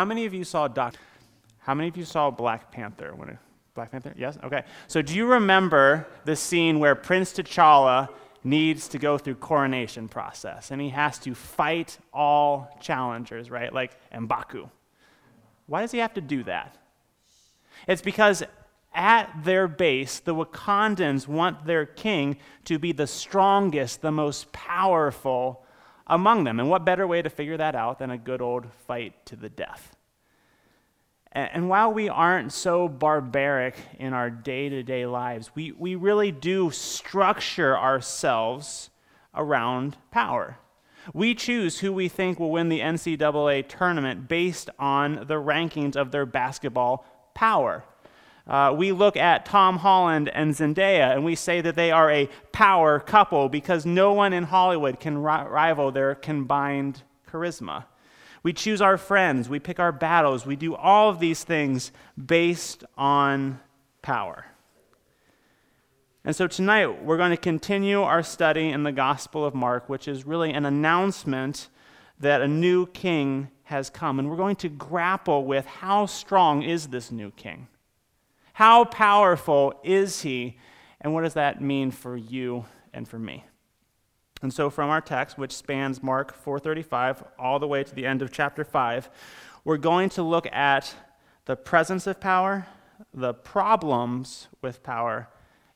How many of you saw Doc? How many of you saw Black Panther? When it, Black Panther? Yes? Okay. So do you remember the scene where Prince T'Challa needs to go through coronation process and he has to fight all challengers, right? Like M'Baku. Why does he have to do that? It's because at their base, the Wakandans want their king to be the strongest, the most powerful among them. And what better way to figure that out than a good old fight to the death? And while we aren't so barbaric in our day to day lives, we, we really do structure ourselves around power. We choose who we think will win the NCAA tournament based on the rankings of their basketball power. Uh, we look at Tom Holland and Zendaya and we say that they are a power couple because no one in Hollywood can ri- rival their combined charisma. We choose our friends, we pick our battles, we do all of these things based on power. And so tonight we're going to continue our study in the Gospel of Mark, which is really an announcement that a new king has come. And we're going to grapple with how strong is this new king? How powerful is he? And what does that mean for you and for me? And so from our text, which spans Mark 4:35 all the way to the end of chapter 5, we're going to look at the presence of power, the problems with power,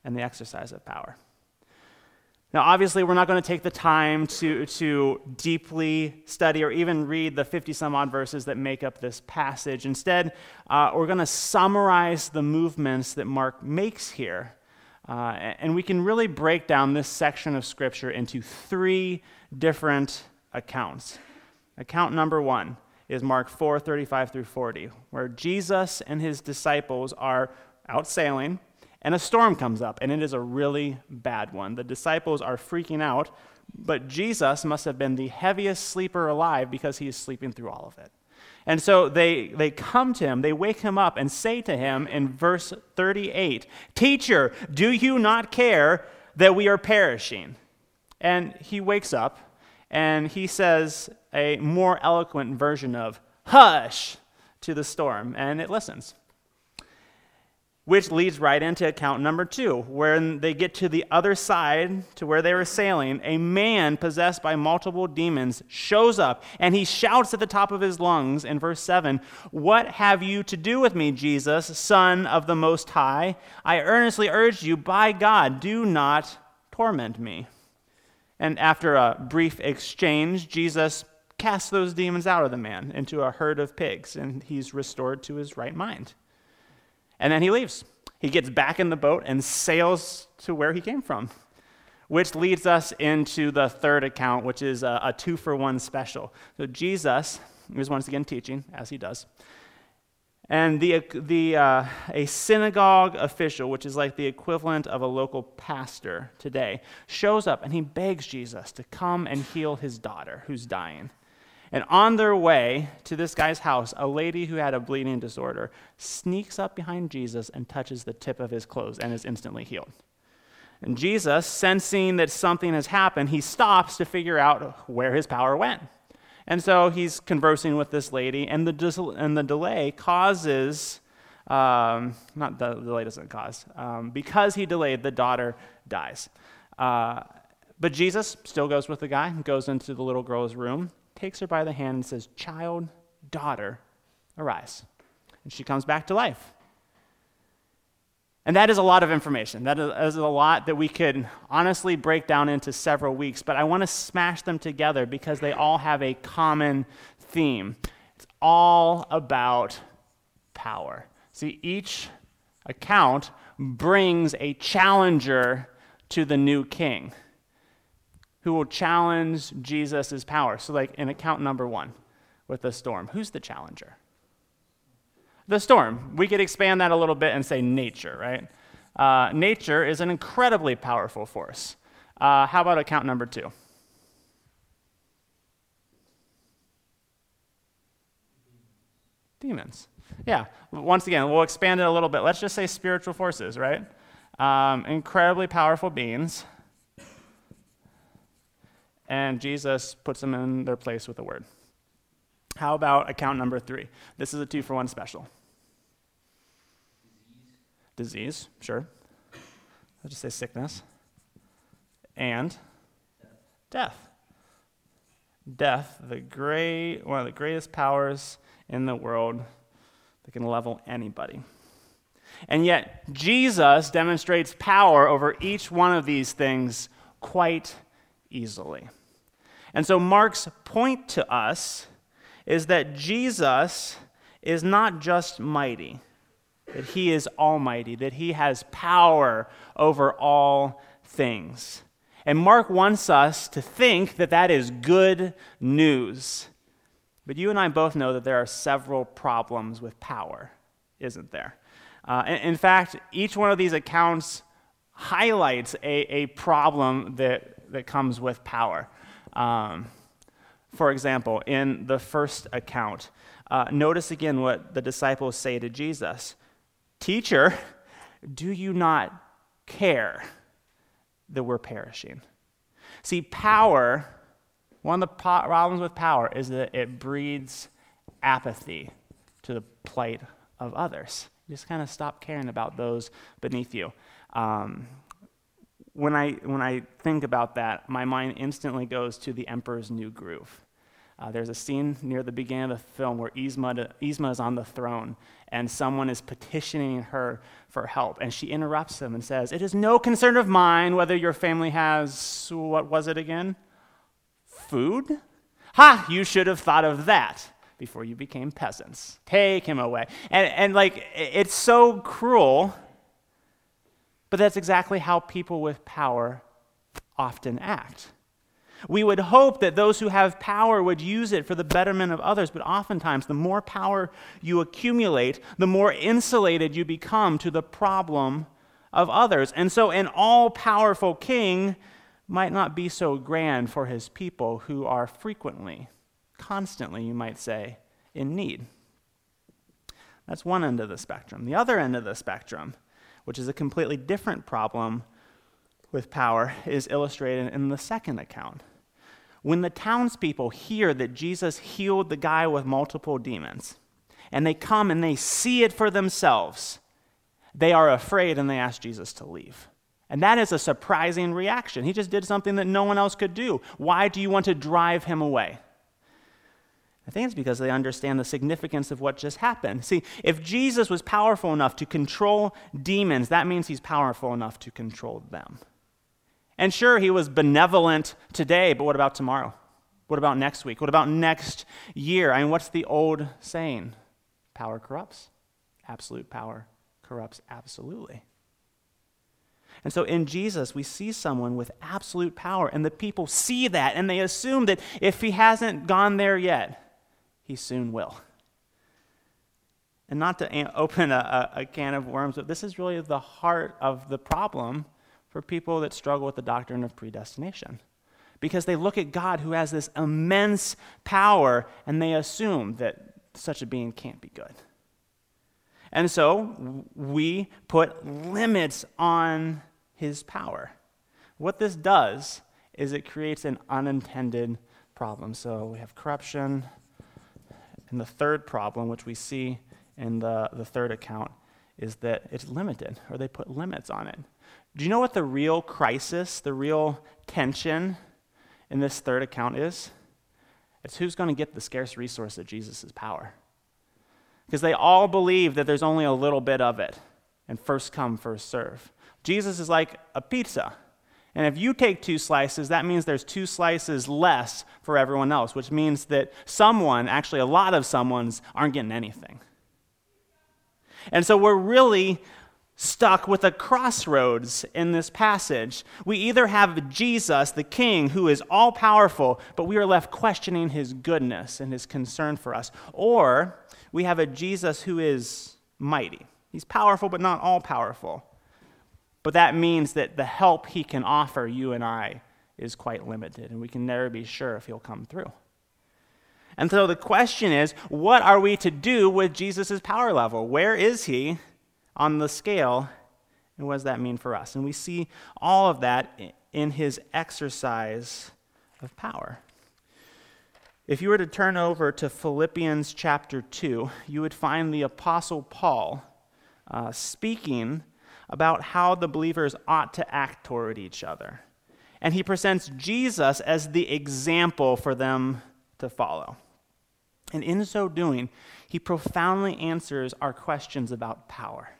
and the exercise of power. Now, obviously, we're not going to take the time to, to deeply study or even read the 50 some odd verses that make up this passage. Instead, uh, we're going to summarize the movements that Mark makes here uh, and we can really break down this section of Scripture into three different accounts. Account number one is Mark 4 35 through 40, where Jesus and his disciples are out sailing, and a storm comes up, and it is a really bad one. The disciples are freaking out, but Jesus must have been the heaviest sleeper alive because he is sleeping through all of it. And so they, they come to him, they wake him up and say to him in verse 38 Teacher, do you not care that we are perishing? And he wakes up and he says a more eloquent version of hush to the storm, and it listens. Which leads right into account number two. When they get to the other side, to where they were sailing, a man possessed by multiple demons shows up and he shouts at the top of his lungs in verse 7 What have you to do with me, Jesus, Son of the Most High? I earnestly urge you, by God, do not torment me. And after a brief exchange, Jesus casts those demons out of the man into a herd of pigs, and he's restored to his right mind. And then he leaves. He gets back in the boat and sails to where he came from, which leads us into the third account, which is a, a two for one special. So Jesus is once again teaching, as he does. And the, the, uh, a synagogue official, which is like the equivalent of a local pastor today, shows up and he begs Jesus to come and heal his daughter who's dying. And on their way to this guy's house, a lady who had a bleeding disorder sneaks up behind Jesus and touches the tip of his clothes and is instantly healed. And Jesus, sensing that something has happened, he stops to figure out where his power went. And so he's conversing with this lady, and the, dis- and the delay causes, um, not the delay doesn't cause, um, because he delayed, the daughter dies. Uh, but Jesus still goes with the guy, goes into the little girl's room, takes her by the hand and says, Child, daughter, arise. And she comes back to life. And that is a lot of information. That is a lot that we could honestly break down into several weeks, but I want to smash them together because they all have a common theme. It's all about power. See, each account brings a challenger to the new king who will challenge Jesus' power. So, like in account number one with the storm, who's the challenger? The storm. We could expand that a little bit and say nature, right? Uh, nature is an incredibly powerful force. Uh, how about account number two? Demons. Yeah, once again, we'll expand it a little bit. Let's just say spiritual forces, right? Um, incredibly powerful beings and Jesus puts them in their place with a word. How about account number three? This is a two for one special. Disease, Disease sure. I'll just say sickness. And death. Death, the great, one of the greatest powers in the world that can level anybody. And yet, Jesus demonstrates power over each one of these things quite easily. And so, Mark's point to us is that Jesus is not just mighty, that he is almighty, that he has power over all things. And Mark wants us to think that that is good news. But you and I both know that there are several problems with power, isn't there? Uh, in, fact, each one of these accounts highlights a, a problem that, that comes with power. Um, for example, in the first account, uh, notice again what the disciples say to Jesus Teacher, do you not care that we're perishing? See, power, one of the problems with power is that it breeds apathy to the plight of others. You just kind of stop caring about those beneath you. Um, when I, when I think about that, my mind instantly goes to the Emperor's New Groove. Uh, there's a scene near the beginning of the film where Yzma is on the throne and someone is petitioning her for help. And she interrupts them and says, It is no concern of mine whether your family has, what was it again? Food? Ha! You should have thought of that before you became peasants. Take him away. And, and like, it's so cruel but that's exactly how people with power often act. We would hope that those who have power would use it for the betterment of others, but oftentimes, the more power you accumulate, the more insulated you become to the problem of others. And so, an all powerful king might not be so grand for his people who are frequently, constantly, you might say, in need. That's one end of the spectrum. The other end of the spectrum which is a completely different problem with power, is illustrated in the second account. When the townspeople hear that Jesus healed the guy with multiple demons, and they come and they see it for themselves, they are afraid and they ask Jesus to leave. And that is a surprising reaction. He just did something that no one else could do. Why do you want to drive him away? I think it's because they understand the significance of what just happened. See, if Jesus was powerful enough to control demons, that means he's powerful enough to control them. And sure, he was benevolent today, but what about tomorrow? What about next week? What about next year? I mean, what's the old saying? Power corrupts. Absolute power corrupts absolutely. And so in Jesus, we see someone with absolute power, and the people see that, and they assume that if he hasn't gone there yet, he soon will. And not to open a, a, can of worms, but this is really the heart of the problem for people that struggle with the doctrine of predestination. Because they look at God who has this immense power and they assume that such a being can't be good. And so we put limits on his power. What this does is it creates an unintended problem. So we have corruption, and the third problem, which we see in the, the third account, is that it's limited, or they put limits on it. Do you know what the real crisis, the real tension in this third account is? It's who's going to get the scarce resource of Jesus' power. Because they all believe that there's only a little bit of it, and first come, first serve. Jesus is like a pizza. And if you take two slices, that means there's two slices less for everyone else, which means that someone, actually a lot of someone's, aren't getting anything. And so we're really stuck with a crossroads in this passage. We either have Jesus, the King, who is all powerful, but we are left questioning his goodness and his concern for us, or we have a Jesus who is mighty. He's powerful, but not all powerful. But that means that the help he can offer you and I is quite limited, and we can never be sure if he'll come through. And so the question is what are we to do with Jesus' power level? Where is he on the scale, and what does that mean for us? And we see all of that in his exercise of power. If you were to turn over to Philippians chapter 2, you would find the Apostle Paul uh, speaking about how the believers ought to act toward each other. And he presents Jesus as the example for them to follow. And in so doing, he profoundly answers our questions about power.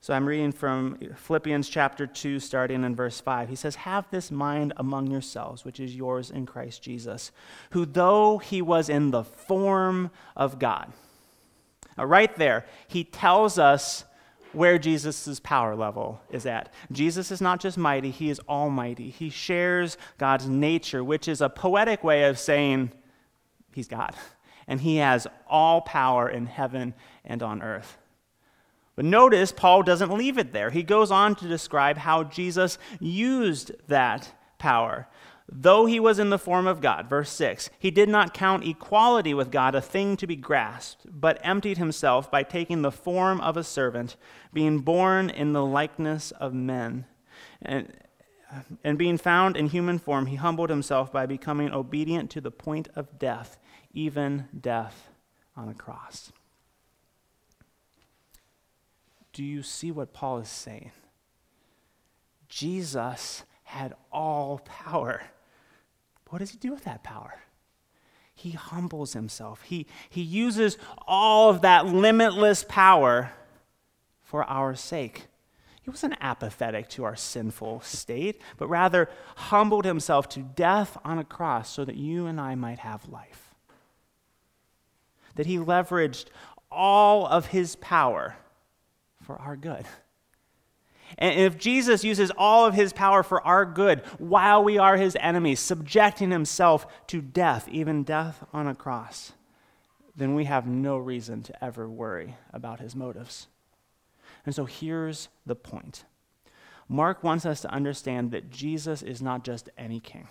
So I'm reading from Philippians chapter 2, starting in verse 5. He says, Have this mind among yourselves, which is yours in Christ Jesus, who, though he was in the form of God, now, right there, he tells us where Jesus' power level is at. Jesus is not just mighty, he is almighty. He shares God's nature, which is a poetic way of saying he's God. And he has all power in heaven and on earth. But notice, Paul doesn't leave it there. He goes on to describe how Jesus used that power. Though he was in the form of God, verse 6, he did not count equality with God a thing to be grasped, but emptied himself by taking the form of a servant, being born in the likeness of men. And, and being found in human form, he humbled himself by becoming obedient to the point of death, even death on a cross. Do you see what Paul is saying? Jesus had all power. What does he do with that power? He humbles himself. He, he uses all of that limitless power for our sake. He wasn't apathetic to our sinful state, but rather humbled himself to death on a cross so that you and I might have life. That he leveraged all of his power for our good. And if Jesus uses all of his power for our good while we are his enemies, subjecting himself to death, even death on a cross, then we have no reason to ever worry about his motives. And so here's the point Mark wants us to understand that Jesus is not just any king,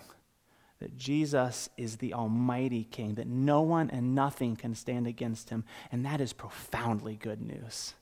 that Jesus is the Almighty King, that no one and nothing can stand against him. And that is profoundly good news.